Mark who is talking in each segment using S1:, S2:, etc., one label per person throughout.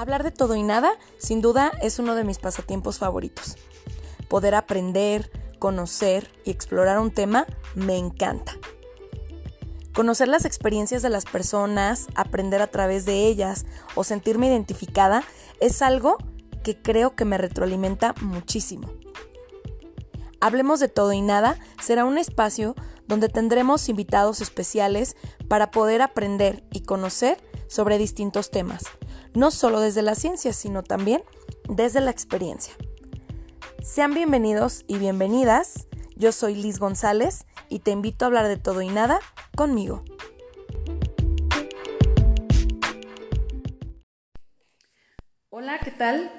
S1: Hablar de todo y nada, sin duda, es uno de mis pasatiempos favoritos. Poder aprender, conocer y explorar un tema me encanta. Conocer las experiencias de las personas, aprender a través de ellas o sentirme identificada es algo que creo que me retroalimenta muchísimo. Hablemos de todo y nada será un espacio donde tendremos invitados especiales para poder aprender y conocer sobre distintos temas, no solo desde la ciencia, sino también desde la experiencia. Sean bienvenidos y bienvenidas. Yo soy Liz González y te invito a hablar de todo y nada conmigo. Hola, ¿qué tal?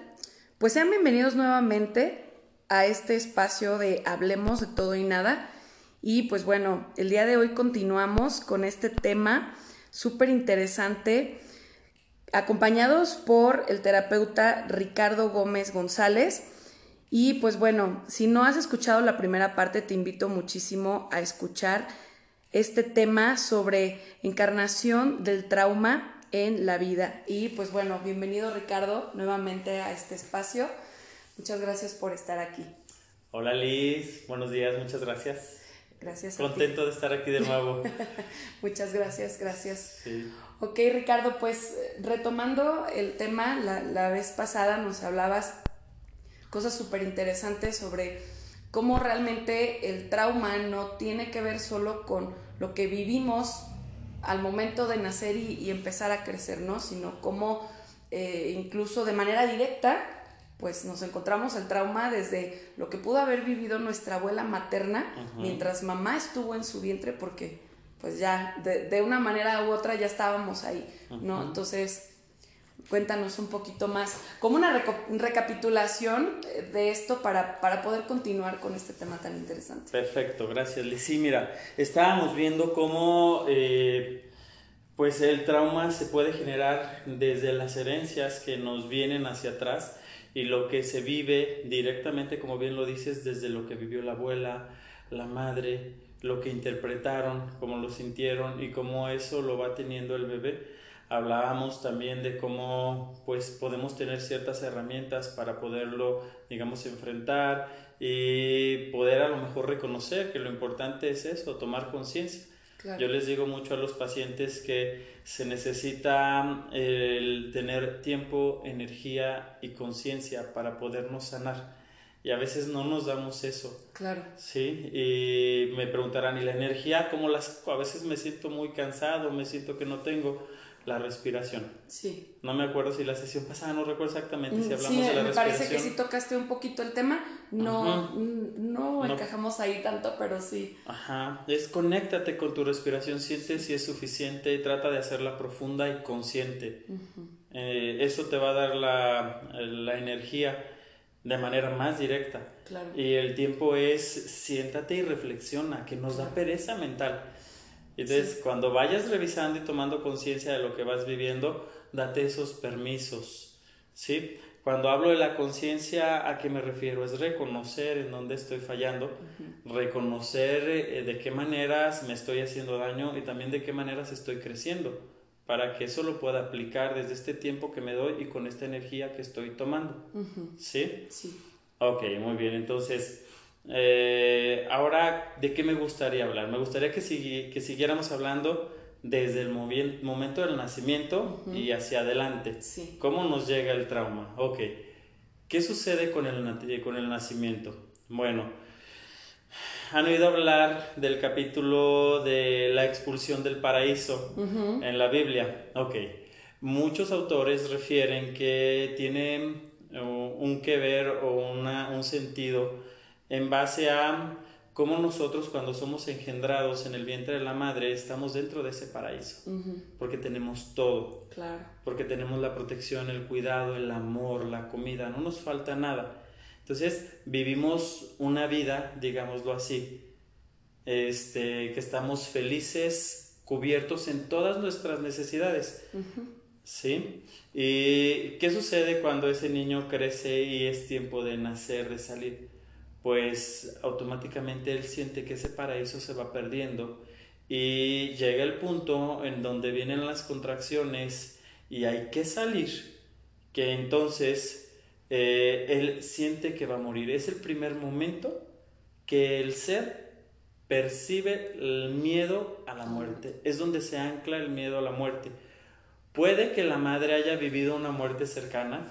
S1: Pues sean bienvenidos nuevamente a este espacio de Hablemos de todo y nada. Y pues bueno, el día de hoy continuamos con este tema súper interesante, acompañados por el terapeuta Ricardo Gómez González. Y pues bueno, si no has escuchado la primera parte, te invito muchísimo a escuchar este tema sobre encarnación del trauma en la vida. Y pues bueno, bienvenido Ricardo nuevamente a este espacio. Muchas gracias por estar aquí.
S2: Hola Liz, buenos días, muchas gracias.
S1: Gracias.
S2: Contento de estar aquí de nuevo.
S1: muchas gracias, gracias. Sí. Ok, Ricardo, pues retomando el tema, la, vez pasada nos hablabas cosas súper interesantes sobre cómo realmente el trauma no tiene que ver solo con lo que vivimos al momento de nacer y, empezar a crecer, ¿no? Sino cómo eh, incluso de manera directa pues nos encontramos el trauma desde lo que pudo haber vivido nuestra abuela materna mientras mamá estuvo en su vientre porque pues ya de, una manera u otra ya estábamos ahí, ¿no? Entonces, cuéntanos un poquito más, como una recapitulación eh, de esto para, para, poder continuar con este tema tan interesante.
S2: Perfecto, gracias Liz. Sí, mira, estábamos viendo cómo... Eh, pues el trauma se puede generar desde las herencias que nos vienen hacia atrás, y lo que se vive directamente, como bien lo dices, desde lo que vivió la abuela, la madre, lo que interpretaron, cómo lo sintieron y cómo eso lo va teniendo el bebé. Hablábamos también de cómo pues podemos tener ciertas herramientas para poderlo, digamos, enfrentar y poder a lo mejor reconocer que lo importante es eso, tomar conciencia. Yo les digo mucho a los pacientes que se necesita el tener tiempo, energía y conciencia para podernos sanar. Y a veces no nos damos eso.
S1: Claro.
S2: Sí, y me preguntarán, ¿y la energía cómo las A veces me siento muy cansado, me siento que no tengo la respiración.
S1: Sí.
S2: No me acuerdo si la sesión pasada, no recuerdo exactamente si mm, hablamos de la respiración.
S1: Sí, me parece que sí tocaste un poquito el tema. No, no, encajamos ahí tanto, pero sí.
S2: Ajá. Es conéctate con tu respiración, siente si es suficiente, trata de hacerla profunda y consciente. Eh, eso te va a dar la, la energía de manera más directa.
S1: Claro.
S2: Y el tiempo es siéntate y reflexiona, que nos da pereza mental. Entonces, cuando vayas revisando y tomando conciencia de lo que vas viviendo, date esos permisos, ¿sí? Cuando hablo de la conciencia, ¿a qué me refiero? Es reconocer en dónde estoy fallando, reconocer eh, de qué maneras me estoy haciendo daño y también de qué maneras estoy creciendo, para que eso lo pueda aplicar desde este tiempo que me doy y con esta energía que estoy tomando. ¿Sí?
S1: Sí.
S2: Ok, muy bien. Entonces, eh, ahora, ¿de qué me gustaría hablar? Me gustaría que, que siguiéramos hablando desde el momento del nacimiento y hacia adelante. ¿Cómo nos llega el trauma? Ok. ¿Qué sucede con el, con el nacimiento? Bueno, han oído hablar del capítulo de la expulsión del paraíso en la Biblia. Ok. Muchos autores refieren que tiene uh, un que ver o una, un sentido en base a cómo nosotros cuando somos engendrados en el vientre de la madre estamos dentro de ese paraíso, porque tenemos todo,
S1: claro.
S2: porque tenemos la protección, el cuidado, el amor, la comida, no nos falta nada. Entonces vivimos una vida, digámoslo así, este, que estamos felices, cubiertos en todas nuestras necesidades. ¿Sí? ¿Y qué sucede cuando ese niño crece y es tiempo de nacer, de salir? Pues automáticamente él siente que ese paraíso se va perdiendo y llega el punto en donde vienen las contracciones y hay que salir. que entonces eh, él siente que va a morir. Es el primer momento que el ser percibe el miedo a la muerte. Es donde se ancla el miedo a la muerte. Puede que la madre haya vivido una muerte cercana,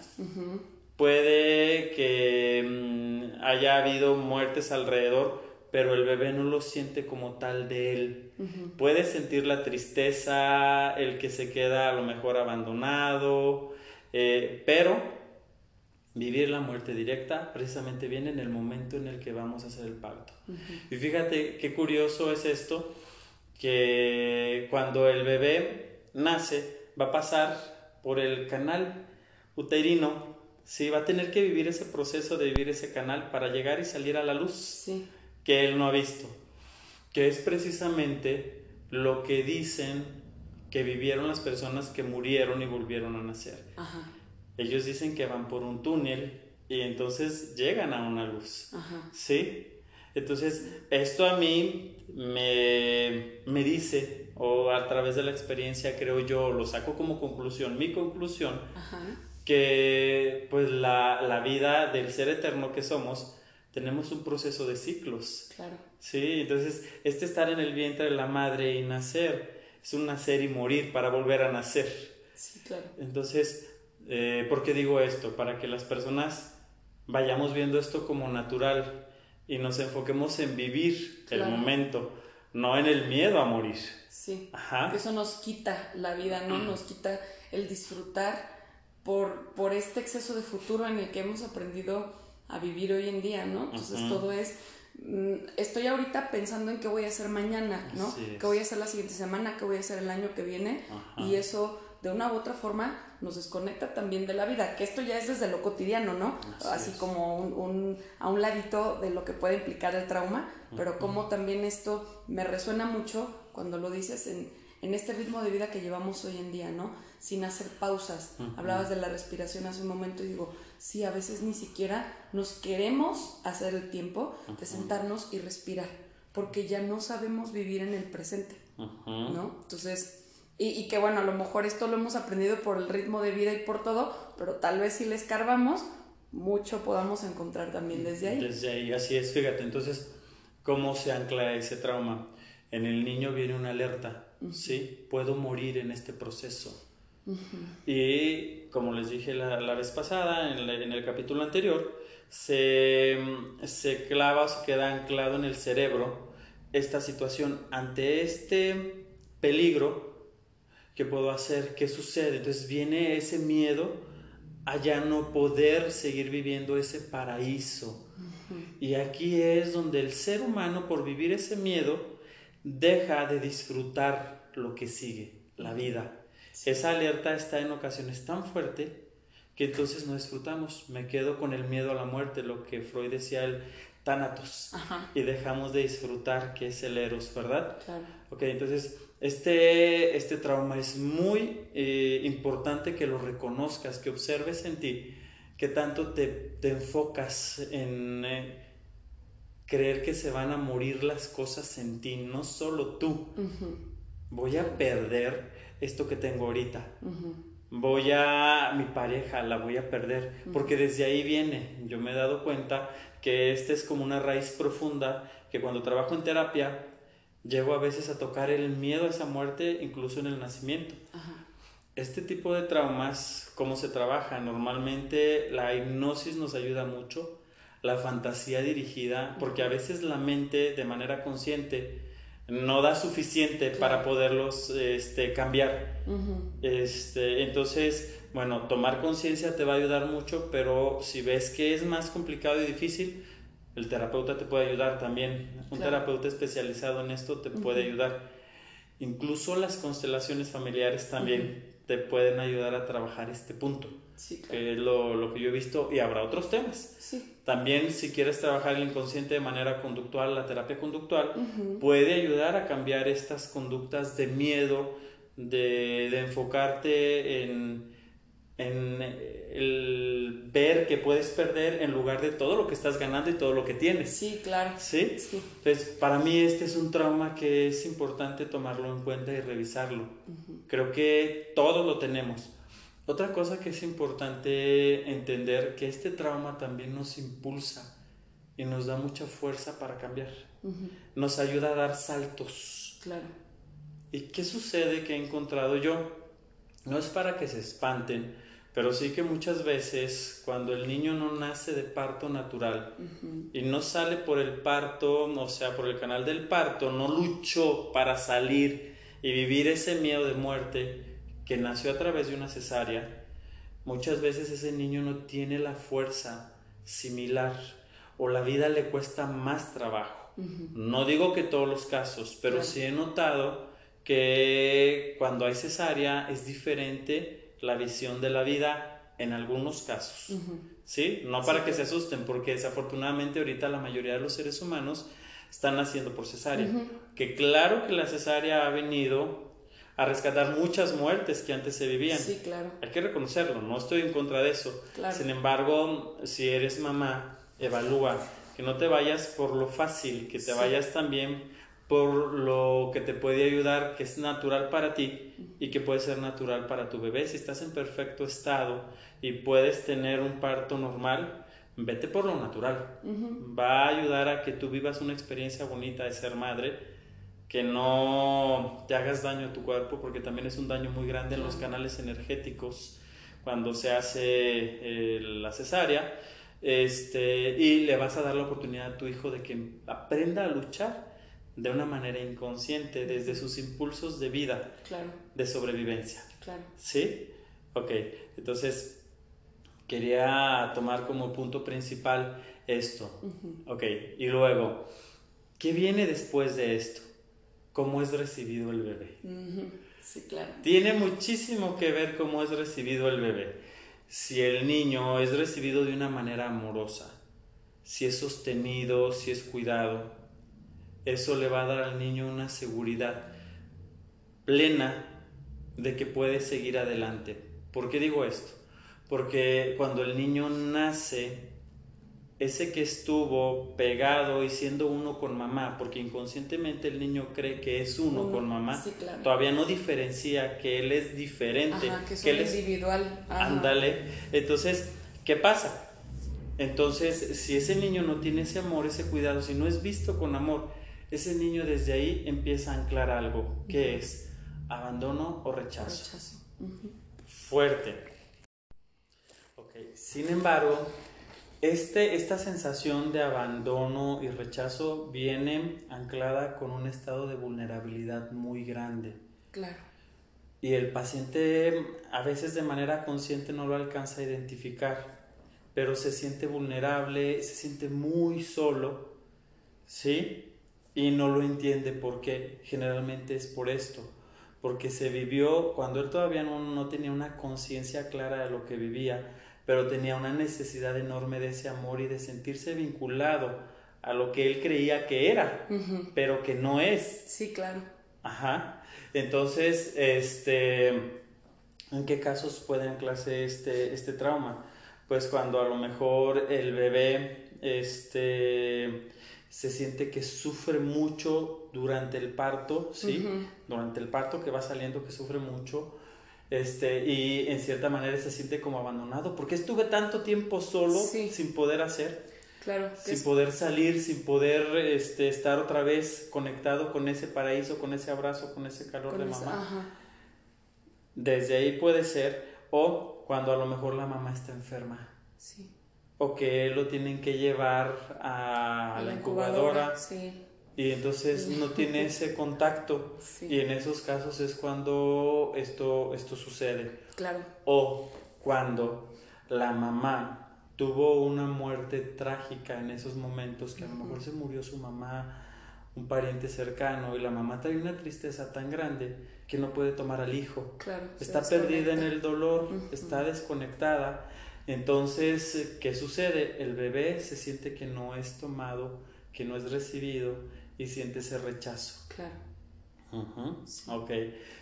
S2: puede que mm, haya habido muertes alrededor, pero el bebé no lo siente como tal de él. Puede sentir la tristeza, el que se queda a lo mejor abandonado, eh, pero vivir la muerte directa precisamente viene en el momento en el que vamos a hacer el parto. Y fíjate qué curioso es esto, que cuando el bebé nace va a pasar por el canal uterino, sí, va a tener que vivir ese proceso de vivir ese canal para llegar y salir a la luz. Sí que él no ha visto, que es precisamente lo que dicen que vivieron las personas que murieron y volvieron a nacer. Ellos dicen que van por un túnel y entonces llegan a una luz. ¿Sí? Entonces, esto a mí me, me, dice, o a través de la experiencia creo yo, lo saco como conclusión, mi conclusión, que pues la, la vida del ser eterno que somos, tenemos un proceso de ciclos. Claro. Sí, entonces este estar en el vientre de la madre y nacer es un nacer y morir para volver a nacer. Sí, claro. Entonces, eh, ¿por qué digo esto? Para que las personas vayamos viendo esto como natural y nos enfoquemos en vivir el momento, no en el miedo a morir.
S1: Sí. Ajá. Eso nos quita la vida, ¿no? Nos quita el disfrutar por, por este exceso de futuro en el que hemos aprendido a vivir hoy en día, ¿no? Entonces todo es, mm, estoy ahorita pensando en qué voy a hacer mañana, ¿no? ¿Qué voy a hacer la siguiente semana? ¿Qué voy a hacer el año que viene? Y eso de una u otra forma nos desconecta también de la vida, que esto ya es desde lo cotidiano, ¿no? Así, como un, a un ladito de lo que puede implicar el trauma, pero como también esto me resuena mucho cuando lo dices en, en este ritmo de vida que llevamos hoy en día, ¿no? Sin hacer pausas. Hablabas de la respiración hace un momento y digo, sí, a veces ni siquiera nos queremos hacer el tiempo de sentarnos y respirar, porque ya no sabemos vivir en el presente, ¿no? Entonces, y, y, que bueno, a lo mejor esto lo hemos aprendido por el ritmo de vida y por todo, pero tal vez si le escarbamos, mucho podamos encontrar también desde ahí.
S2: Desde ahí, así es, fíjate, entonces, ¿cómo se ancla ese trauma? En el niño viene una alerta, ¿sí? Puedo morir en este proceso y como les dije la, vez pasada, en, el capítulo anterior, se, se clava o se queda anclado en el cerebro esta situación. Ante este peligro, ¿qué puedo hacer? ¿Qué sucede? Entonces viene ese miedo a ya no poder seguir viviendo ese paraíso. Y aquí es donde el ser humano, por vivir ese miedo, deja de disfrutar lo que sigue, la vida. Esa alerta está en ocasiones tan fuerte que entonces no disfrutamos. Me quedo con el miedo a la muerte, lo que Freud decía el Thanatos, y dejamos de disfrutar que es el Eros, ¿verdad? Claro. Ok, entonces este, este trauma es muy eh, importante que lo reconozcas, que observes en ti, que tanto te, enfocas en eh, creer que se van a morir las cosas en ti, no solo tú. Voy a perder esto que tengo ahorita. Voy a, mi pareja la voy a perder, porque desde ahí viene. Yo me he dado cuenta que este es como una raíz profunda que cuando trabajo en terapia, llego a veces a tocar el miedo a esa muerte incluso en el nacimiento. Este tipo de traumas, ¿cómo se trabaja? Normalmente la hipnosis nos ayuda mucho, la fantasía dirigida, porque a veces la mente de manera consciente no da suficiente para poderlos este, cambiar. este, entonces, bueno, tomar conciencia te va a ayudar mucho, pero si ves que es más complicado y difícil, el terapeuta te puede ayudar también. Un terapeuta especializado en esto te puede ayudar. Incluso las constelaciones familiares también te pueden ayudar a trabajar este punto. Que es lo, que yo he visto y habrá otros temas. También si quieres trabajar el inconsciente de manera conductual, la terapia conductual puede ayudar a cambiar estas conductas de miedo, de, enfocarte en, en el ver que puedes perder en lugar de todo lo que estás ganando y todo lo que tienes.
S1: Sí, claro.
S2: ¿Sí? sí. Entonces, para mí este es un trauma que es importante tomarlo en cuenta y revisarlo. Creo que todos lo tenemos Otra cosa que es importante entender que este trauma también nos impulsa y nos da mucha fuerza para cambiar. Nos ayuda a dar saltos.
S1: Claro.
S2: ¿Y qué sucede que he encontrado yo? No es para que se espanten, pero sí que muchas veces cuando el niño no nace de parto natural y no sale por el parto, o sea, por el canal del parto, no luchó para salir y vivir ese miedo de muerte que nació a través de una cesárea, muchas veces ese niño no tiene la fuerza similar o la vida le cuesta más trabajo. No digo que todos los casos, pero sí he notado que cuando hay cesárea es diferente la visión de la vida en algunos casos. ¿Sí? No para que se asusten, porque desafortunadamente ahorita la mayoría de los seres humanos están naciendo por cesárea. Que claro que la cesárea ha venido a rescatar muchas muertes que antes se vivían.
S1: Sí, claro.
S2: Hay que reconocerlo, no estoy en contra de eso. Sin embargo, si eres mamá, evalúa que no te vayas por lo fácil, que te vayas también por lo que te puede ayudar, que es natural para ti y que puede ser natural para tu bebé. Si estás en perfecto estado y puedes tener un parto normal, vete por lo natural. Va a ayudar a que tú vivas una experiencia bonita de ser madre, que no te hagas daño a tu cuerpo, porque también es un daño muy grande en los canales energéticos cuando se hace eh, la cesárea. Este, y le vas a dar la oportunidad a tu hijo de que aprenda a luchar de una manera inconsciente desde sus impulsos de vida,
S1: claro.
S2: de sobrevivencia.
S1: Claro.
S2: ¿Sí? Ok, entonces quería tomar como punto principal esto. Ok, y luego, ¿qué viene después de esto? ¿Cómo es recibido el bebé?
S1: Sí, claro.
S2: Tiene muchísimo que ver cómo es recibido el bebé. Si el niño es recibido de una manera amorosa, si es sostenido, si es cuidado, eso le va a dar al niño una seguridad plena de que puede seguir adelante. ¿Por qué digo esto? Porque cuando el niño nace, ese que estuvo pegado y siendo uno con mamá, porque inconscientemente el niño cree que es uno con mamá, todavía no diferencia que él es diferente,
S1: que, él es individual.
S2: Ándale. Entonces, ¿qué pasa? Entonces, si ese niño no tiene ese amor, ese cuidado, si no es visto con amor, ese niño desde ahí empieza a anclar algo, que es abandono o rechazo. Fuerte. Okay. Sin embargo, este, esta sensación de abandono y rechazo viene anclada con un estado de vulnerabilidad muy grande.
S1: Claro.
S2: Y el paciente a veces de manera consciente no lo alcanza a identificar, pero se siente vulnerable, se siente muy solo, ¿sí? y no lo entiende porque generalmente es por esto, porque se vivió cuando él todavía no, tenía una conciencia clara de lo que vivía, pero tenía una necesidad enorme de ese amor y de sentirse vinculado a lo que él creía que era, pero que no es.
S1: Sí, claro.
S2: Ajá. Entonces, este, ¿en qué casos puede anclarse este, este trauma? Pues cuando a lo mejor el bebé, este, se siente que sufre mucho durante el parto, ¿sí? Durante el parto que va saliendo que sufre mucho. Este, y en cierta manera se siente como abandonado, porque estuve tanto tiempo solo sin poder hacer,
S1: claro,
S2: sin poder salir, sin poder este, estar otra vez conectado con ese paraíso, con ese abrazo, con ese calor de mamá. Desde ahí puede ser, o cuando a lo mejor la mamá está enferma.
S1: Sí.
S2: O que lo tienen que llevar a la, incubadora, y entonces no tiene ese contacto y en esos casos es cuando esto, esto sucede.
S1: Claro.
S2: O cuando la mamá tuvo una muerte trágica en esos momentos, que a lo mejor se murió su mamá, un pariente cercano, y la mamá trae una tristeza tan grande que no puede tomar al hijo.
S1: Claro,
S2: está perdida en el dolor, está desconectada entonces, ¿qué sucede? El bebé se siente que no es tomado, que no es recibido y siente ese rechazo.
S1: Claro.
S2: Ok.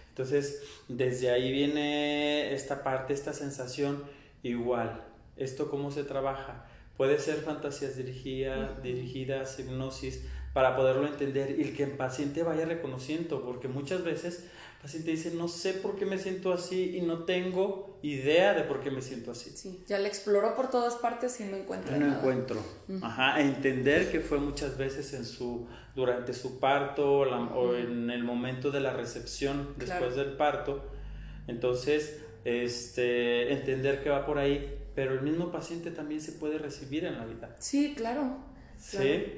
S2: Entonces, desde ahí viene esta parte, esta sensación igual. ¿Esto cómo se trabaja? Puede ser fantasías dirigidas, dirigidas, hipnosis, para poderlo entender y que el paciente vaya reconociendo, porque muchas veces paciente dice, no sé por qué me siento así y no tengo idea de por qué me siento así.
S1: Sí, ya le exploró por todas partes y no encuentra
S2: no encuentro. Ajá, entender que fue muchas veces en su, durante su parto o en el momento de la recepción después del parto. Entonces, este, entender que va por ahí, pero el mismo paciente también se puede recibir en la vida.
S1: Sí, claro.
S2: Sí.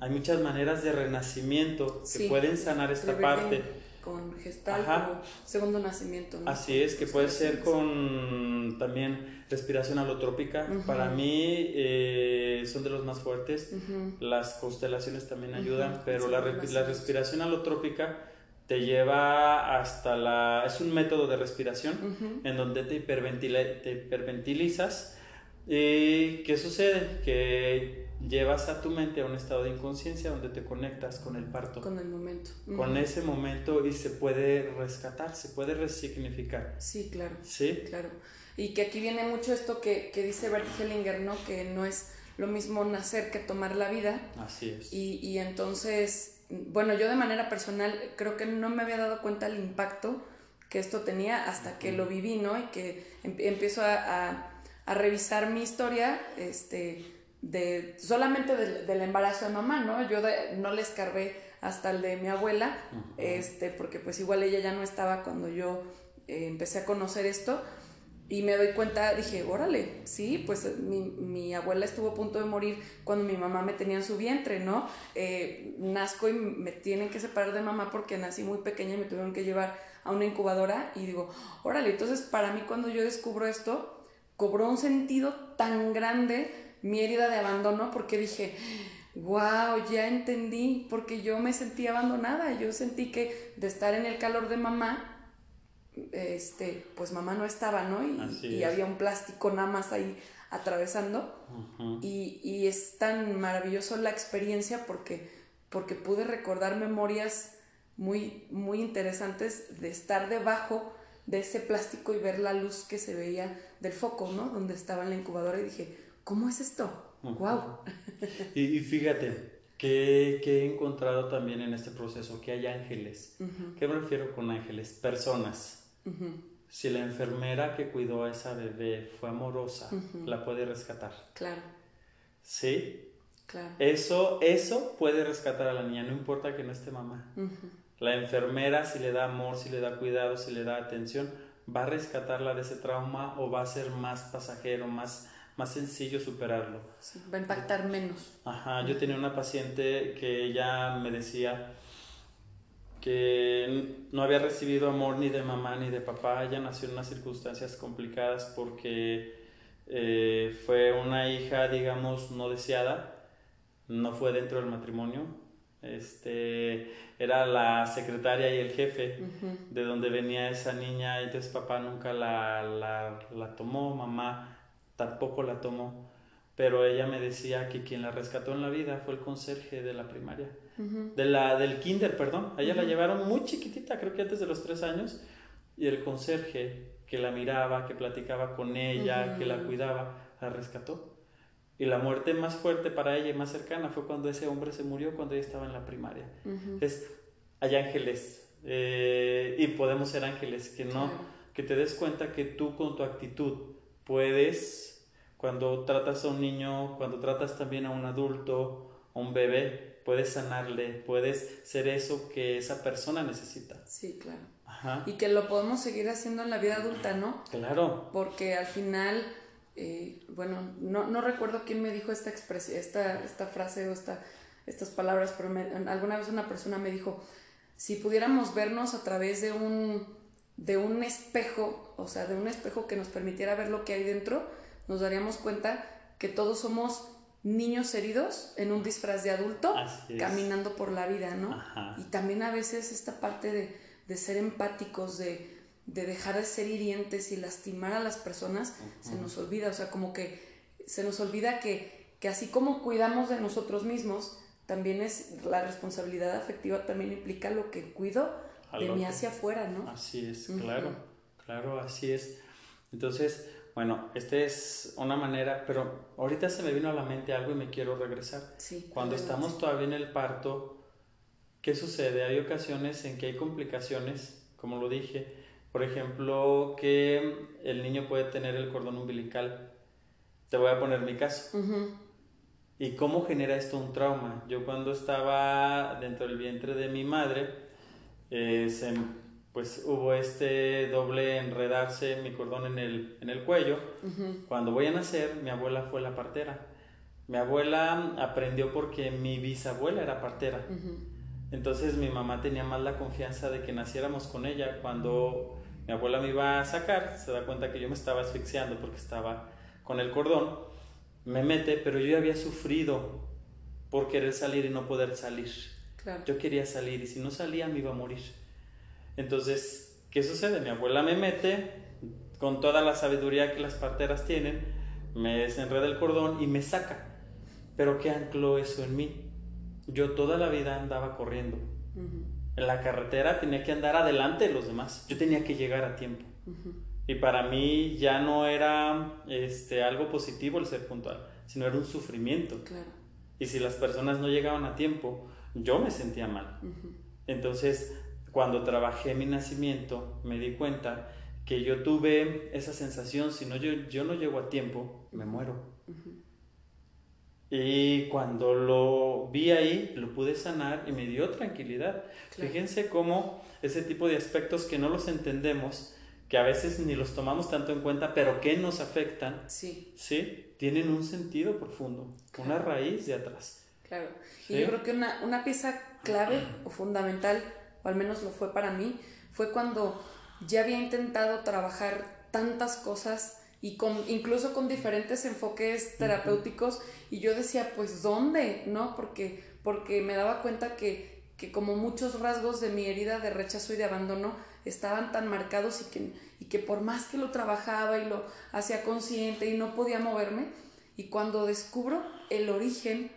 S2: Hay muchas maneras de renacimiento que pueden sanar esta parte.
S1: Con gestal, segundo nacimiento.
S2: Así es, que puede ser con también respiración alotrópica. Para mí eh, son de los más fuertes. Las constelaciones también ayudan, pero la, la respiración alotrópica te lleva hasta la... Es un método de respiración en donde te, te hiperventilizas. ¿Y qué sucede? Que llevas a tu mente a un estado de inconsciencia donde te conectas con el parto.
S1: Con el momento.
S2: Con ese momento y se puede rescatar, se puede resignificar.
S1: Sí, claro.
S2: Sí.
S1: Claro. Y que aquí viene mucho esto que, que dice Bert Hellinger, ¿no? Que no es lo mismo nacer que tomar la vida.
S2: Así es.
S1: Y, y entonces bueno, yo de manera personal creo que no me había dado cuenta el impacto que esto tenía hasta que lo viví, ¿no? Y que em, empiezo a, revisar mi historia, este, de, solamente del, embarazo de mamá, ¿no? Yo no le escarbé hasta el de mi abuela, este, porque pues igual ella ya no estaba cuando yo eh, empecé a conocer esto, y me doy cuenta, dije, órale, sí, pues mi, mi, abuela estuvo a punto de morir cuando mi mamá me tenía en su vientre, ¿no? Eh, nazco y me tienen que separar de mamá porque nací muy pequeña y me tuvieron que llevar a una incubadora y digo, órale, entonces para mí cuando yo descubro esto, cobró un sentido tan grande mi herida de abandono porque dije, wow, ya entendí, porque yo me sentí abandonada, yo sentí que de estar en el calor de mamá, este, pues mamá no estaba, ¿no? Y, había un plástico nada más ahí atravesando. y, es tan maravilloso la experiencia porque, porque pude recordar memorias muy, muy interesantes de estar debajo de ese plástico y ver la luz que se veía del foco, ¿no? Donde estaba en la incubadora y dije, ¿cómo es esto? ¡Wow!
S2: y, fíjate, que, he encontrado también en este proceso, que hay ángeles. ¿Qué me refiero con ángeles? Personas si la enfermera que cuidó a esa bebé fue amorosa, la puede rescatar.
S1: Claro.
S2: ¿Sí?
S1: Claro.
S2: Eso, eso puede rescatar a la niña, no importa que no esté mamá. La enfermera, si le da amor, si le da cuidado, si le da atención, va a rescatarla de ese trauma o va a ser más pasajero, más, más sencillo superarlo.
S1: va a impactar menos.
S2: Ajá, yo tenía una paciente que ella me decía, que no había recibido amor ni de mamá ni de papá. Ella nació en unas circunstancias complicadas porque eh, fue una hija, digamos, no deseada, no fue dentro del matrimonio. Este, era la secretaria y el jefe de donde venía esa niña, entonces papá nunca la, la, la tomó, mamá tampoco la tomó pero ella me decía que quien la rescató en la vida fue el conserje de la primaria, de la, del kinder, perdón. A ella la llevaron muy chiquitita, creo que antes de los tres años, y el conserje que la miraba, que platicaba con ella, que la cuidaba, la rescató. Y la muerte más fuerte para ella y más cercana fue cuando ese hombre se murió cuando ella estaba en la primaria. Entonces, hay ángeles eh, y podemos ser ángeles, que no, que te des cuenta que tú con tu actitud puedes cuando tratas a un niño, cuando tratas también a un adulto, a un bebé, puedes sanarle, puedes ser eso que esa persona necesita.
S1: Sí, claro. Ajá. Y que lo podemos seguir haciendo en la vida adulta, ¿no?
S2: Claro.
S1: Porque al final, eh, bueno, no, no, recuerdo quién me dijo esta expresión, esta, esta frase o esta, estas palabras, pero alguna vez una persona me dijo, si pudiéramos vernos a través de un, de un espejo, o sea, de un espejo que nos permitiera ver lo que hay dentro, nos daríamos cuenta que todos somos niños heridos en un disfraz de adulto caminando por la vida, ¿no? Y también a veces esta parte de, ser empáticos, de, dejar de ser hirientes y lastimar a las personas, se nos olvida, o sea, como que se nos olvida que, que así como cuidamos de nosotros mismos, también es la responsabilidad afectiva, también implica lo que cuido de mí hacia afuera, ¿no?
S2: Así es, claro, claro, así es. Entonces, bueno, esta es una manera, pero ahorita se me vino a la mente algo y me quiero regresar.
S1: Sí,
S2: Cuando estamos todavía en el parto, ¿qué sucede? Hay ocasiones en que hay complicaciones como lo dije. Por ejemplo, que el niño puede tener el cordón umbilical. Te voy a poner mi caso. ¿Y cómo genera esto un trauma? Yo cuando estaba dentro del vientre de mi madre, eh, pues hubo este doble enredarse mi cordón en el, en el cuello. Cuando voy a nacer, mi abuela fue la partera. Mi abuela aprendió porque mi bisabuela era partera. Entonces mi mamá tenía más la confianza de que naciéramos con ella. Cuando mi abuela me iba a sacar, se da cuenta que yo me estaba asfixiando porque estaba con el cordón. Me mete, pero yo ya había sufrido por querer salir y no poder salir. Yo quería salir y si no salía me iba a morir. Entonces, ¿qué sucede? Mi abuela me mete con toda la sabiduría que las parteras tienen, me desenreda el cordón y me saca. Pero ¿qué ancló eso en mí? Yo toda la vida andaba corriendo. En la carretera tenía que andar adelante de los demás. Yo tenía que llegar a tiempo. Y para mí ya no era este, algo positivo el ser puntual, sino era un sufrimiento. Y si las personas no llegaban a tiempo, yo me sentía mal. Entonces, cuando trabajé mi nacimiento, me di cuenta que yo tuve esa sensación, si no yo, yo no llego a tiempo, me muero. Y cuando lo vi ahí, lo pude sanar y me dio tranquilidad. Fíjense cómo ese tipo de aspectos que no los entendemos, que a veces ni los tomamos tanto en cuenta, pero que nos afectan,
S1: sí,
S2: ¿sí? tienen un sentido profundo, una raíz de atrás.
S1: Claro. Y yo creo que una, una pieza clave o fundamental o al menos lo fue para mí, fue cuando ya había intentado trabajar tantas cosas y con, incluso con diferentes enfoques terapéuticos y yo decía, pues ¿dónde? ¿No? Porque, porque me daba cuenta que, que como muchos rasgos de mi herida de rechazo y de abandono estaban tan marcados y que, y que por más que lo trabajaba y lo hacía consciente y no podía moverme, y cuando descubro el origen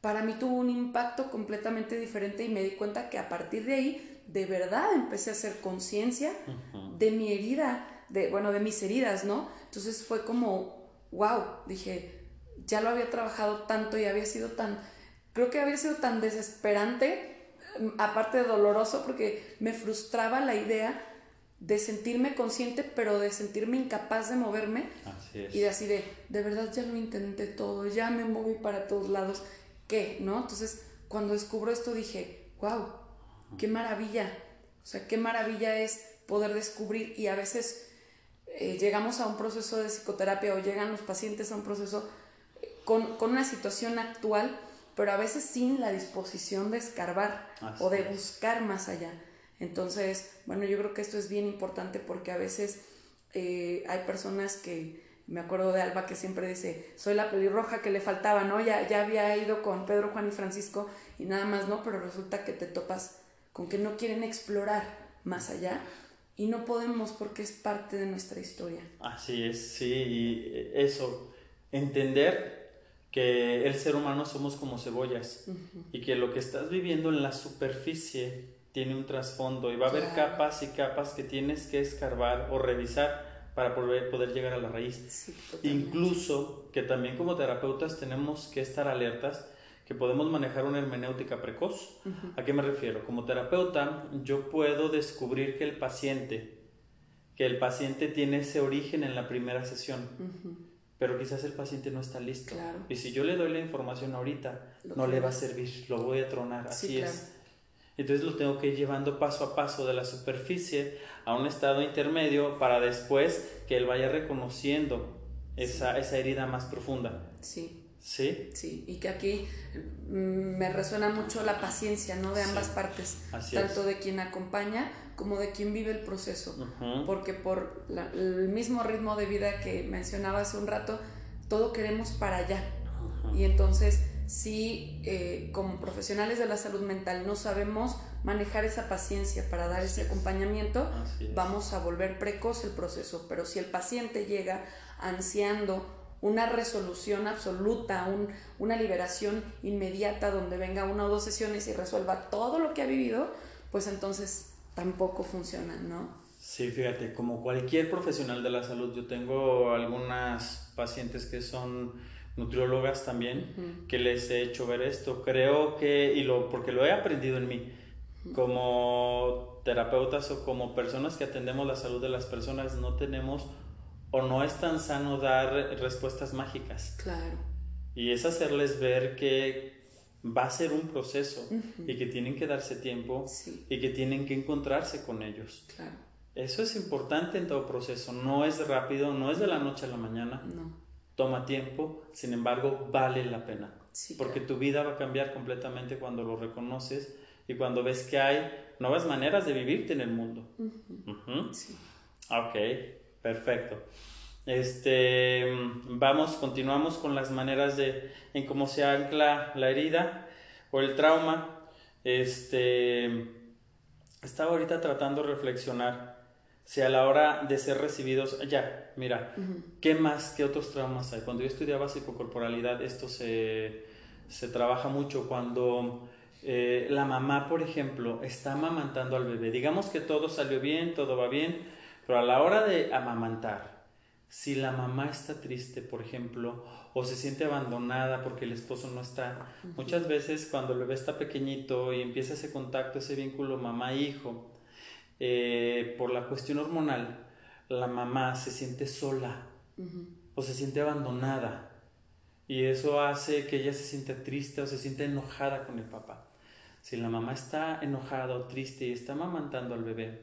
S1: para mí tuvo un impacto completamente diferente y me di cuenta que a partir de ahí de verdad empecé a hacer conciencia de mi herida, de bueno, de mis heridas, ¿no? Entonces fue como wow, dije, ya lo había trabajado tanto y había sido tan creo que había sido tan desesperante, aparte de doloroso porque me frustraba la idea de sentirme consciente, pero de sentirme incapaz de moverme. Y de así de, de verdad ya lo intenté todo, ya me moví para todos lados qué, ¿no? Entonces, cuando descubro esto dije, wow, qué maravilla. O sea, qué maravilla es poder descubrir y a veces eh, llegamos a un proceso de psicoterapia o llegan los pacientes a un proceso eh, con, una situación actual, pero a veces sin la disposición de escarbar o de buscar más allá. Entonces, bueno, yo creo que esto es bien importante porque a veces eh, hay personas que me acuerdo de Alba que siempre dice, soy la pelirroja que le faltaba, ¿no? Ya, ya había ido con Pedro, Juan y Francisco y nada más, ¿no? Pero resulta que te topas con que no quieren explorar más allá y no podemos porque es parte de nuestra historia.
S2: Así es, sí, y eso, entender que el ser humano somos como cebollas y que lo que estás viviendo en la superficie tiene un trasfondo y va a haber capas y capas que tienes que escarbar o revisar para poder, poder llegar a la raíz. Incluso que también como terapeutas tenemos que estar alertas que podemos manejar una hermenéutica precoz. ¿A qué me refiero? Como terapeuta yo puedo descubrir que el paciente, que el paciente tiene ese origen en la primera sesión. Pero quizás el paciente no está listo. Y si yo le doy la información ahorita, no le va a servir, lo voy a tronar. Así es. Entonces lo tengo que ir llevando paso a paso de la superficie a un estado intermedio para después que él vaya reconociendo esa, esa herida más profunda.
S1: Sí.
S2: ¿Sí?
S1: Sí, y que aquí mm, me resuena mucho la paciencia, ¿no? De ambas partes, tanto de quien acompaña como de quien vive el proceso, porque por el mismo ritmo de vida que mencionaba hace un rato, todo queremos para allá. Y entonces si eh, como profesionales de la salud mental no sabemos manejar esa paciencia para dar ese acompañamiento, vamos a volver precoz el proceso. Pero si el paciente llega ansiando una resolución absoluta, una liberación inmediata donde venga una o dos sesiones y resuelva todo lo que ha vivido, pues entonces tampoco funciona, ¿no?
S2: Sí, fíjate, como cualquier profesional de la salud, yo tengo algunas pacientes que son nutriólogas también, que les he hecho ver esto. Creo que, y lo, porque lo he aprendido en mí, como terapeutas o como personas que atendemos la salud de las personas no tenemos o no es tan sano dar respuestas mágicas.
S1: Claro.
S2: Y es hacerles ver que va a ser un proceso y que tienen que darse tiempo y que tienen que encontrarse con ellos.
S1: Claro.
S2: Eso es importante en todo proceso. No es rápido, no es de la noche a la mañana.
S1: No.
S2: Toma tiempo, sin embargo, vale la pena.
S1: Sí,
S2: porque tu vida va a cambiar completamente cuando lo reconoces y cuando ves que hay nuevas maneras de vivirte en el mundo.
S1: Sí.
S2: Ok, perfecto. Este, vamos, continuamos con las maneras de en cómo se ancla la herida o el trauma. Este, estaba ahorita tratando de reflexionar si a la hora de ser recibidos, ya, mira, ¿qué más, qué otros traumas hay? Cuando yo estudiaba psicocorporalidad, esto se, se trabaja mucho cuando eh, la mamá, por ejemplo, está amamantando al bebé. Digamos que todo salió bien, todo va bien, pero a la hora de amamantar, si la mamá está triste, por ejemplo, o se siente abandonada porque el esposo no está, muchas veces cuando el bebé está pequeñito y empieza ese contacto, ese vínculo mamá-hijo, eh, por la cuestión hormonal, la mamá se siente sola o se siente abandonada. Y eso hace que ella se sienta triste o se sienta enojada con el papá. Si la mamá está enojada o triste y está amamantando al bebé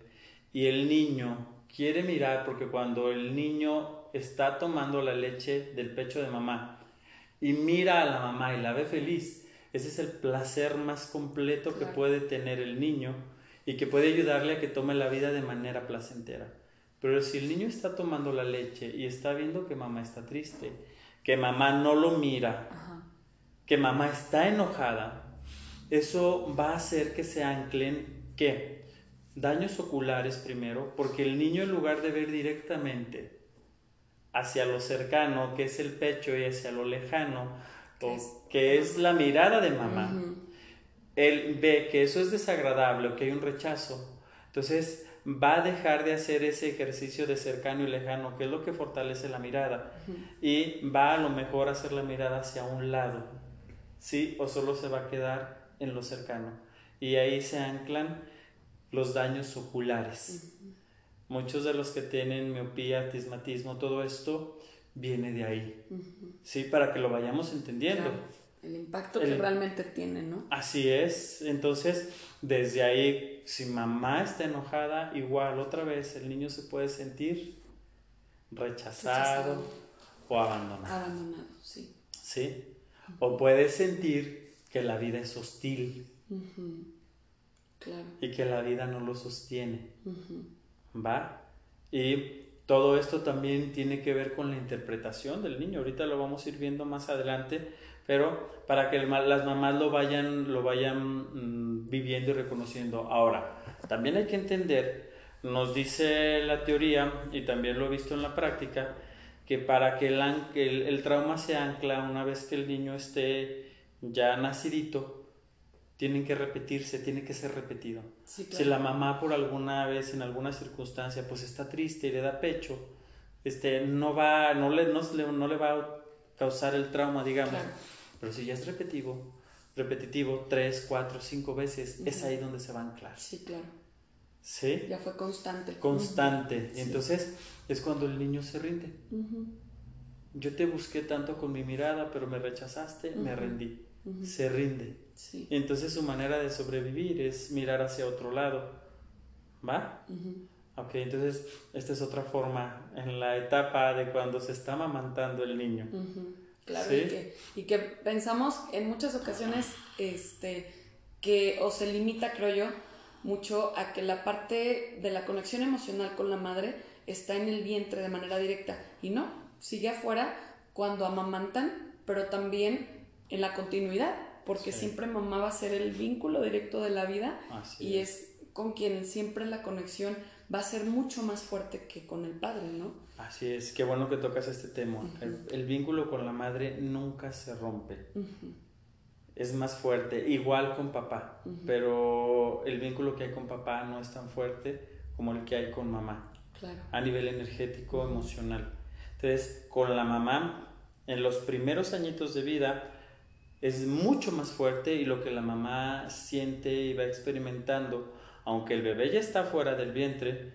S2: y el niño quiere mirar, porque cuando el niño está tomando la leche del pecho de mamá y mira a la mamá y la ve feliz, ese es el placer más completo que puede tener el niño y que puede ayudarle a que tome la vida de manera placentera. Pero si el niño está tomando la leche y está viendo que mamá está triste, que mamá no lo mira, que mamá está enojada, eso va a hacer que se anclen, ¿qué? Daños oculares primero, porque el niño en lugar de ver directamente hacia lo cercano, que es el pecho, y hacia lo lejano, que es la mirada de mamá, él ve que eso es desagradable o que hay un rechazo. Entonces va a dejar de hacer ese ejercicio de cercano y lejano, que es lo que fortalece la mirada, y va a lo mejor a hacer la mirada hacia un lado, ¿sí? O solo se va a quedar en lo cercano. Y ahí se anclan los daños oculares. Muchos de los que tienen miopía, astigmatismo, todo esto viene de ahí. Sí, para que lo vayamos entendiendo.
S1: El impacto que realmente tiene, ¿no?
S2: Así es. Entonces, desde ahí, si mamá está enojada, igual otra vez el niño se puede sentir rechazado, o abandonado.
S1: Abandonado, sí.
S2: Sí. O puede sentir que la vida es hostil.
S1: Claro.
S2: Y que la vida no lo sostiene. ¿Va? Y todo esto también tiene que ver con la interpretación del niño. Ahorita lo vamos a ir viendo más adelante, pero para que las mamás lo vayan, lo vayan mm, viviendo y reconociendo. Ahora, también hay que entender, nos dice la teoría, y también lo he visto en la práctica, que para que el, el trauma se ancla una vez que el niño esté ya nacidito, tienen que repetirse, tiene que ser repetido. Si la mamá por alguna vez, en alguna circunstancia, pues está triste y le da pecho, este, no va, no le, no, no le va a causar el trauma, digamos. Pero si ya es repetitivo, repetitivo, tres, cuatro, cinco veces, es ahí donde se va a anclar.
S1: Sí, claro.
S2: ¿Sí?
S1: Ya fue constante.
S2: Constante. Y entonces es cuando el niño se rinde. Yo te busqué tanto con mi mirada, pero me rechazaste, me rendí. Se rinde.
S1: Sí.
S2: entonces su manera de sobrevivir es mirar hacia otro lado. ¿Va? Ok, entonces esta es otra forma en la etapa de cuando se está amamantando el niño.
S1: Claro, y, que, y, que, pensamos en muchas ocasiones este, que o se limita, creo yo, mucho a que la parte de la conexión emocional con la madre está en el vientre de manera directa. Y no, sigue afuera cuando amamantan, pero también en la continuidad porque siempre mamá va a ser el vínculo directo de la vida y es. con quien siempre la conexión va a ser mucho más fuerte que con el padre, ¿no?
S2: Así es, qué bueno que tocas este tema. el, vínculo con la madre nunca se rompe. Es más fuerte, igual con papá, pero el vínculo que hay con papá no es tan fuerte como el que hay con mamá.
S1: Claro.
S2: A nivel energético, emocional. Entonces, con la mamá, en los primeros añitos de vida, es mucho más fuerte y lo que la mamá siente y va experimentando, aunque el bebé ya está fuera del vientre,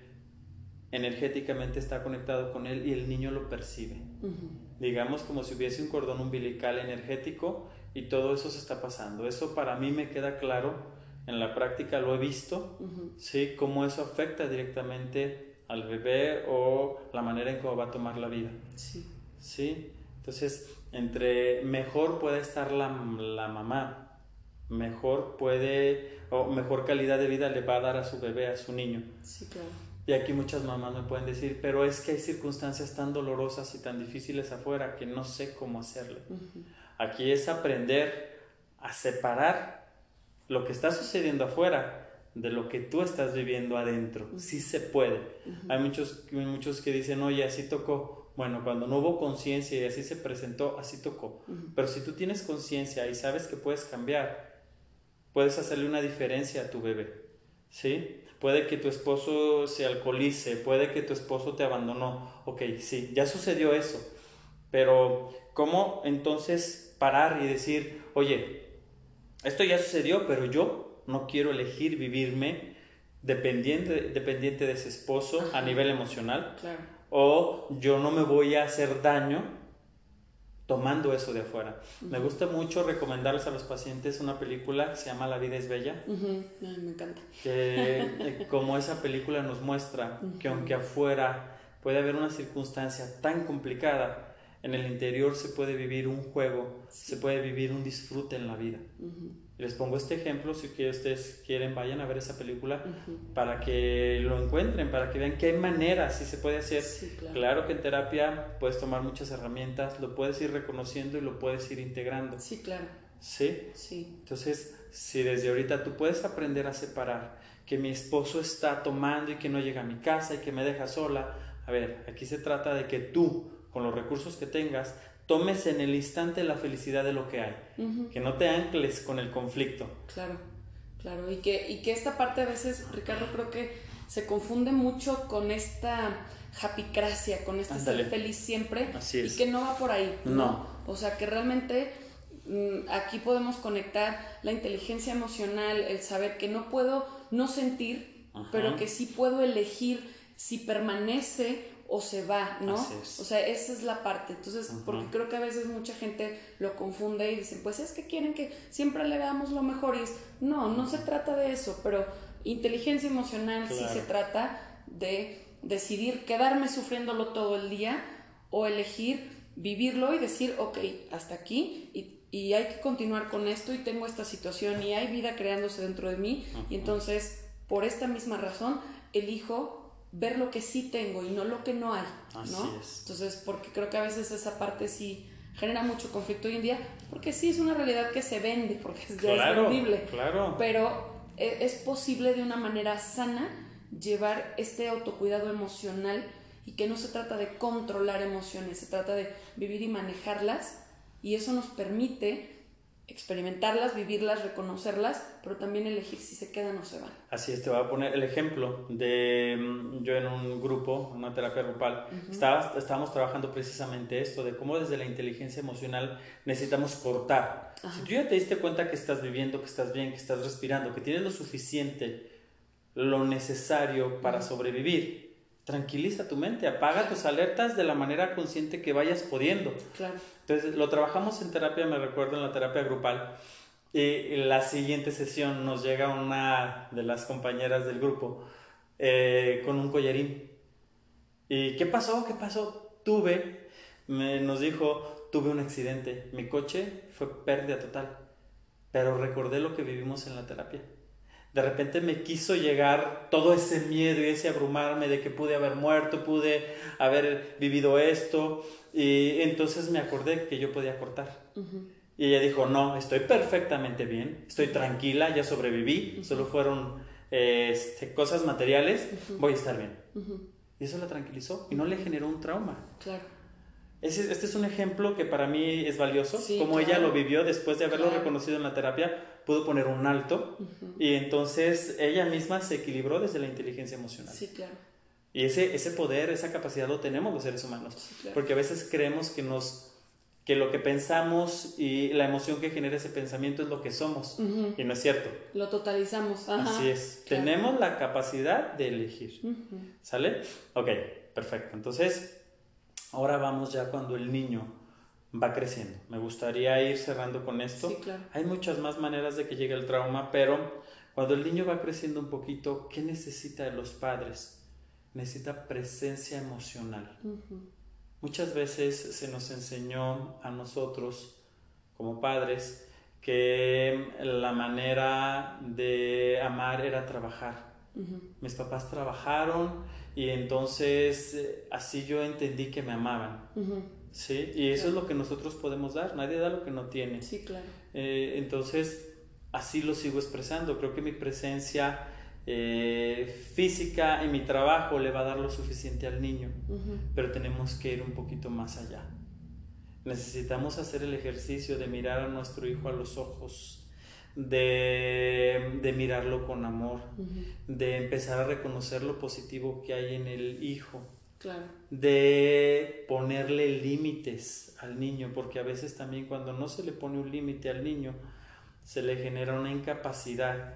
S2: energéticamente está conectado con él y el niño lo percibe. Digamos como si hubiese un cordón umbilical energético y todo eso se está pasando. Eso para mí me queda claro, en la práctica lo he visto, ¿sí? Cómo eso afecta directamente al bebé o la manera en cómo va a tomar la vida. Sí. ¿Sí? Entonces, entre mejor puede estar la, la mamá, mejor puede, o mejor calidad de vida le va a dar a su bebé, a su niño.
S1: Sí, claro.
S2: Y aquí muchas mamás me pueden decir, pero es que hay circunstancias tan dolorosas y tan difíciles afuera que no sé cómo hacerle. Aquí es aprender a separar lo que está sucediendo afuera de lo que tú estás viviendo adentro. Sí se puede. Hay muchos, muchos que dicen, oye, así tocó. Bueno, cuando no hubo conciencia y así se presentó, así tocó. Pero si tú tienes conciencia y sabes que puedes cambiar, puedes hacerle una diferencia a tu bebé. ¿Sí? puede que tu esposo se alcoholice, puede que tu esposo te abandonó. Ok, sí, ya sucedió eso. Pero, ¿cómo entonces parar y decir, oye, esto ya sucedió, pero yo no quiero elegir vivirme dependiente, dependiente de ese esposo a nivel emocional? Claro. O yo no me voy a hacer daño tomando eso de afuera. Me gusta mucho recomendarles a los pacientes una película que se llama La vida es bella.
S1: me encanta.
S2: Que eh, como esa película nos muestra que aunque afuera puede haber una circunstancia tan complicada, en el interior se puede vivir un juego, se puede vivir un disfrute en la vida. Les pongo este ejemplo, si ustedes quieren vayan a ver esa película para que lo encuentren, para que vean qué maneras sí se puede hacer. claro. que en terapia puedes tomar muchas herramientas, lo puedes ir reconociendo y lo puedes ir integrando.
S1: Sí, claro.
S2: ¿Sí?
S1: Sí.
S2: Entonces, si desde ahorita tú puedes aprender a separar que mi esposo está tomando y que no llega a mi casa y que me deja sola, a ver, aquí se trata de que tú, con los recursos que tengas, tomes en el instante la felicidad de lo que hay, que no te ancles con el conflicto.
S1: Claro, claro, y que, y que esta parte a veces, Ricardo, creo que se confunde mucho con esta japicracia, con este ser feliz siempre, y que no va por ahí, ¿no? O sea, que realmente mm, aquí podemos conectar la inteligencia emocional, el saber que no puedo no sentir, pero que sí puedo elegir si permanece o se va, ¿no? O sea, esa es la parte. Entonces, porque creo que a veces mucha gente lo confunde y dicen, pues es que quieren que siempre le veamos lo mejor y es, no, no se trata de eso, pero inteligencia emocional sí se trata de decidir quedarme sufriéndolo todo el día o elegir vivirlo y decir, ok, hasta aquí y, y hay que continuar con esto y tengo esta situación y hay vida creándose dentro de mí y entonces, por esta misma razón, elijo ver lo que sí tengo y no lo que no hay, ¿no? Entonces, porque creo que a veces esa parte sí genera mucho conflicto hoy en día, porque sí es una realidad que se vende, porque es, ya es vendible,
S2: claro.
S1: pero e, es posible de una manera sana llevar este autocuidado emocional y que no se trata de controlar emociones, se trata de vivir y manejarlas y eso nos permite experimentarlas, vivirlas, reconocerlas, pero también elegir si se quedan o se van.
S2: Así es, te voy a poner el ejemplo de mm, yo en un grupo, una terapia grupal, estábamos trabajando precisamente esto, de cómo desde la inteligencia emocional necesitamos cortar. Si tú ya te diste cuenta que estás viviendo, que estás bien, que estás respirando, que tienes lo suficiente, lo necesario para sobrevivir, tranquiliza tu mente, apaga tus alertas de la manera consciente que vayas pudiendo.
S1: Claro.
S2: Entonces, lo trabajamos en terapia, me recuerdo en la terapia grupal. Y la siguiente sesión nos llega una de las compañeras del grupo eh, con un collarín. ¿Y qué pasó? ¿Qué pasó? Tuve, me, nos dijo, tuve un accidente. Mi coche fue pérdida total. Pero recordé lo que vivimos en la terapia de repente me quiso llegar todo ese miedo y ese abrumarme de que pude haber muerto, pude haber vivido esto, y entonces me acordé que yo podía cortar. Y ella dijo, no, estoy perfectamente bien, estoy tranquila, ya sobreviví, solo fueron este, cosas materiales, voy a estar bien. Y eso la tranquilizó y no le generó un trauma.
S1: Claro.
S2: Este, es un ejemplo que para mí es valioso, como ella lo vivió después de haberlo reconocido en la terapia, pudo poner un alto y entonces ella misma se equilibró desde la inteligencia emocional.
S1: Sí, claro.
S2: Y ese, ese poder, esa capacidad lo tenemos los seres humanos, porque a veces creemos que nos que lo que pensamos y la emoción que genera ese pensamiento es lo que somos. Y no es cierto.
S1: Lo totalizamos.
S2: Así es. Tenemos la capacidad de elegir. ¿Sale? Ok, perfecto. Entonces, ahora vamos ya cuando el niño va creciendo. Me gustaría ir cerrando con esto.
S1: Sí, claro.
S2: Hay muchas más maneras de que llegue el trauma, pero cuando el niño va creciendo un poquito, ¿qué necesita de los padres? Necesita presencia emocional. Muchas veces se nos enseñó a nosotros como padres que la manera de amar era trabajar. Mis papás trabajaron y entonces eh, así yo entendí que me amaban. ¿Sí? Y eso es lo que nosotros podemos dar. Nadie da lo que no tiene.
S1: Sí, claro.
S2: Eh, entonces, así lo sigo expresando. Creo que mi presencia eh, física en mi trabajo le va a dar lo suficiente al niño, pero tenemos que ir un poquito más allá. Necesitamos hacer el ejercicio de mirar a nuestro hijo a los ojos, de, de mirarlo con amor, de empezar a reconocer lo positivo que hay en el hijo, de ponerle límites al niño, porque a veces también cuando no se le pone un límite al niño, se le genera una incapacidad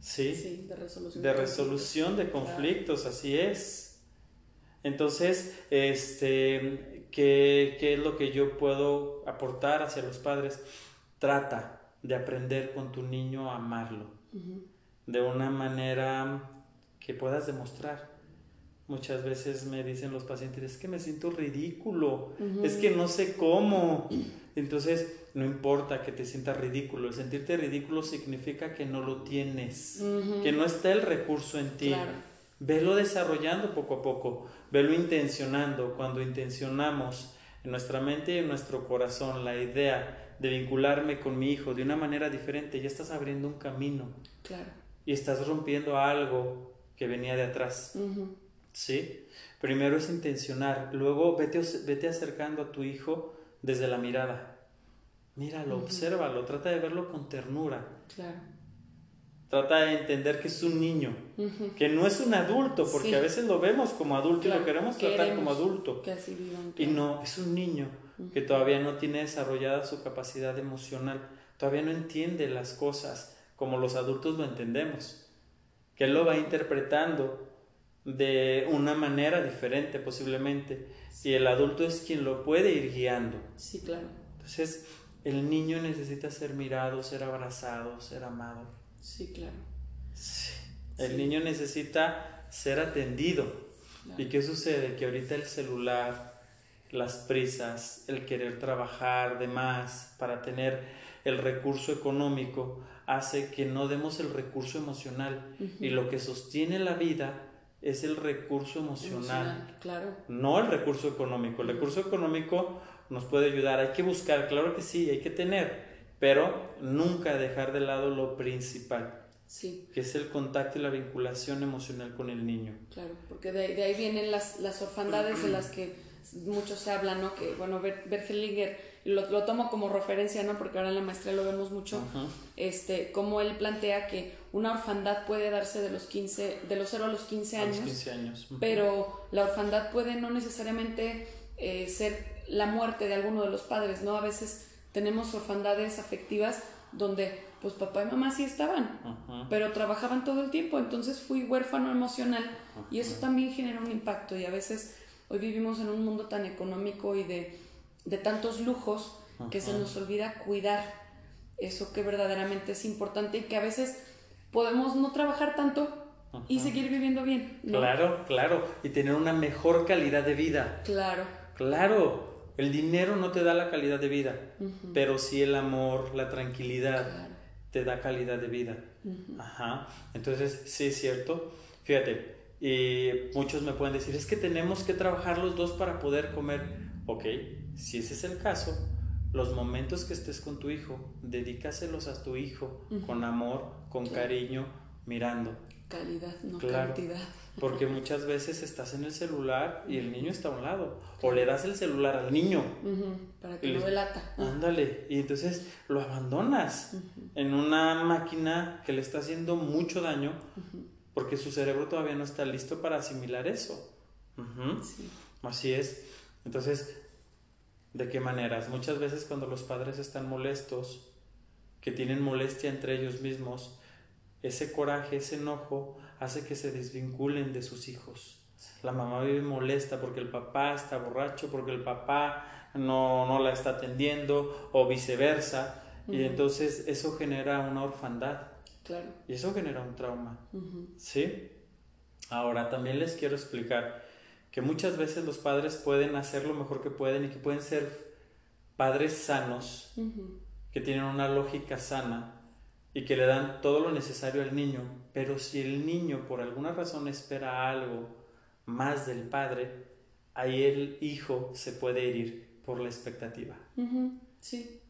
S1: ¿sí? de resolución
S2: de, resolución de conflictos, así es. Entonces, este, ¿qué, ¿qué, es lo que yo puedo aportar hacia los padres? Trata de aprender con tu niño a amarlo de una manera que puedas demostrar. Muchas veces me dicen los pacientes, es que me siento ridículo, es que no sé cómo. Entonces, no importa que te sientas ridículo, el sentirte ridículo significa que no lo tienes, que no está el recurso en ti. Velo desarrollando poco a poco, velo intencionando. Cuando intencionamos en nuestra mente y en nuestro corazón la idea de vincularme con mi hijo de una manera diferente, ya estás abriendo un camino.
S1: Claro.
S2: Y estás rompiendo algo que venía de atrás. ¿Sí? Primero es intencionar, luego vete, vete acercando a tu hijo desde la mirada Míralo, obsérvalo, trata de verlo con ternura.
S1: Claro.
S2: Trata de entender que es un niño, que no es un adulto, porque a veces lo vemos como adulto y lo queremos tratar como adulto. y no, es un niño que todavía no tiene desarrollada su capacidad emocional, todavía no entiende las cosas como los adultos lo entendemos, que él lo va interpretando de una manera diferente posiblemente, y el adulto es quien lo puede ir guiando.
S1: Sí, claro.
S2: Entonces, el niño necesita ser mirado, ser abrazado, ser amado.
S1: Sí, claro.
S2: El niño necesita ser atendido. ¿Y qué sucede? Que ahorita el celular, las prisas, el querer trabajar de más para tener el recurso económico, hace que no demos el recurso emocional. Y lo que sostiene la vida es el recurso emocional.
S1: claro.
S2: No el recurso económico. El recurso económico nos puede ayudar. Hay que buscar, claro que sí, hay que tener, pero nunca dejar de lado lo principal.
S1: Sí.
S2: Que es el contacto y la vinculación emocional con el niño.
S1: Claro, porque de, ahí vienen las, las orfandades de las que muchos se hablan, ¿no? Que, bueno, Bergelinger, lo, lo, tomo como referencia, ¿no? Porque ahora en la maestría lo vemos mucho, este, como él plantea que una orfandad puede darse de los 15, de los 0 a los 15 años.
S2: A los 15 años.
S1: Pero la orfandad puede no necesariamente eh, ser la muerte de alguno de los padres, ¿no? A veces tenemos orfandades afectivas donde pues papá y mamá sí estaban, pero trabajaban todo el tiempo, entonces fui huérfano emocional y eso también genera un impacto y a veces hoy vivimos en un mundo tan económico y de, de tantos lujos que se nos olvida cuidar eso que verdaderamente es importante y que a veces podemos no trabajar tanto y seguir viviendo bien.
S2: Claro, claro, y tener una mejor calidad de vida.
S1: Claro.
S2: Claro, el dinero no te da la calidad de vida, pero sí el amor, la tranquilidad te da calidad de vida. Ajá. Entonces, sí es cierto. Fíjate, y muchos me pueden decir, es que tenemos que trabajar los dos para poder comer. Ok, si ese es el caso, los momentos que estés con tu hijo, dedícaselos a tu hijo con amor, con cariño, mirando.
S1: Calidad, no cantidad.
S2: Porque muchas veces estás en el celular y el niño está a un lado. O le das el celular al niño.
S1: Para que no delata.
S2: Ándale. Y entonces lo abandonas en una máquina que le está haciendo mucho daño porque su cerebro todavía no está listo para asimilar eso. Así es. Entonces, ¿De qué maneras? Muchas veces cuando los padres están molestos, que tienen molestia entre ellos mismos, ese coraje, ese enojo hace que se desvinculen de sus hijos. La mamá vive molesta porque el papá está borracho, porque el papá no, no la está atendiendo o viceversa. Y entonces eso genera una orfandad. Claro. Y eso genera un trauma. ¿Sí? Ahora, también les quiero explicar que muchas veces los padres pueden hacer lo mejor que pueden y que pueden ser padres sanos, que tienen una lógica sana y que le dan todo lo necesario al niño, pero si el niño por alguna razón espera algo más del padre, ahí el hijo se puede herir por la expectativa.
S1: Sí.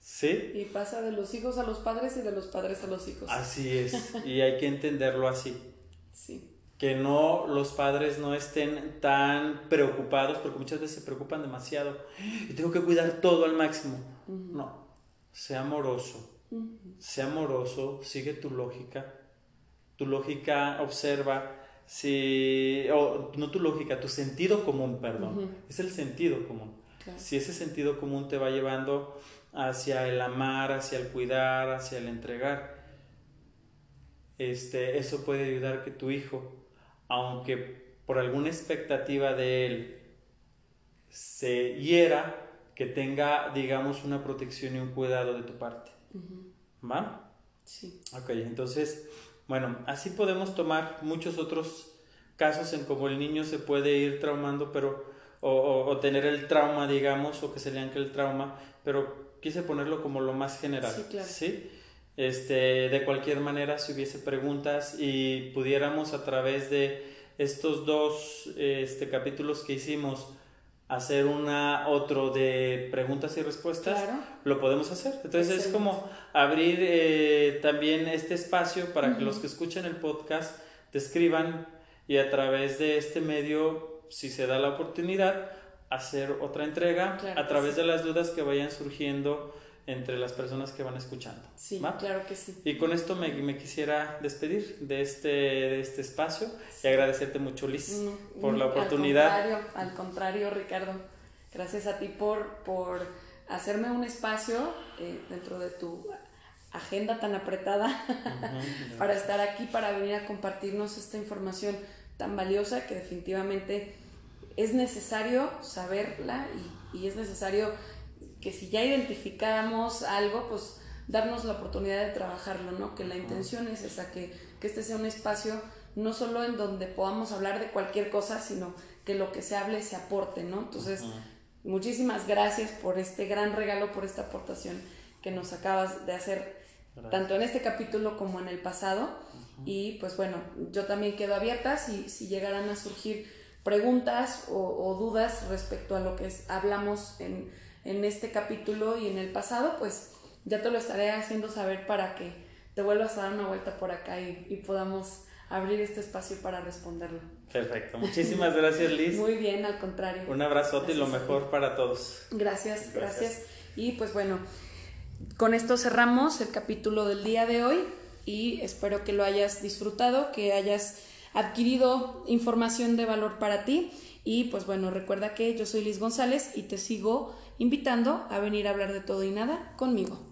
S2: ¿Sí?
S1: Y pasa de los hijos a los padres y de los padres a los hijos.
S2: Así es, y hay que entenderlo así. Sí. Que no los padres no estén tan preocupados, porque muchas veces se preocupan demasiado. Y tengo que cuidar todo al máximo. No, sea amoroso. Sea amoroso, sigue tu lógica. Tu lógica observa si, o no tu lógica, tu sentido común, perdón. Es el sentido común. Si ese sentido común te va llevando hacia el amar, hacia el cuidar, hacia el entregar, este, eso puede ayudar que tu hijo, aunque por alguna expectativa de él se hiera, que tenga, digamos, una protección y un cuidado de tu parte. ¿Va? Sí. Ok, entonces bueno, así podemos tomar muchos otros casos en cómo el niño se puede ir traumando, pero o, tener el trauma, digamos, o que se le ancla el trauma, pero quise ponerlo como lo más general. Sí, claro. ¿sí? Este, de cualquier manera, si hubiese preguntas y pudiéramos a través de estos dos este, capítulos que hicimos hacer una otro de preguntas y respuestas, lo podemos hacer. Entonces es como abrir eh, también este espacio para que los que escuchen el podcast te escriban y a través de este medio, si se da la oportunidad, hacer otra entrega a través de las dudas que vayan surgiendo entre las personas que van escuchando.
S1: Sí, claro que sí.
S2: Y con esto me, me quisiera despedir de este, de este espacio y agradecerte mucho, Liz, mm, por la oportunidad.
S1: Al contrario, al contrario, Ricardo. Gracias a ti por, por hacerme un espacio eh, dentro de tu agenda tan apretada para estar aquí, para venir a compartirnos esta información tan valiosa que definitivamente es necesario saberla y, y es necesario que si ya identificamos algo, pues darnos la oportunidad de trabajarlo, ¿no? Que la intención es esa, que, que este sea un espacio no solo en donde podamos hablar de cualquier cosa, sino que lo que se hable se aporte, ¿no? Entonces, muchísimas gracias por este gran regalo, por esta aportación que nos acabas de hacer, tanto en este capítulo como en el pasado. Y pues bueno, yo también quedo abierta si, si llegarán a surgir preguntas o, o dudas respecto a lo que hablamos en en este capítulo y en el pasado, pues ya te lo estaré haciendo saber para que te vuelvas a dar una vuelta por acá y, podamos abrir este espacio para responderlo.
S2: Perfecto. Muchísimas gracias, Liz.
S1: Muy bien, al contrario.
S2: Un abrazote y lo mejor para todos.
S1: Gracias, gracias, Y pues bueno, con esto cerramos el capítulo del día de hoy y espero que lo hayas disfrutado, que hayas adquirido información de valor para ti. Y pues bueno, recuerda que yo soy Liz González y te sigo invitando a venir a hablar de todo y nada conmigo.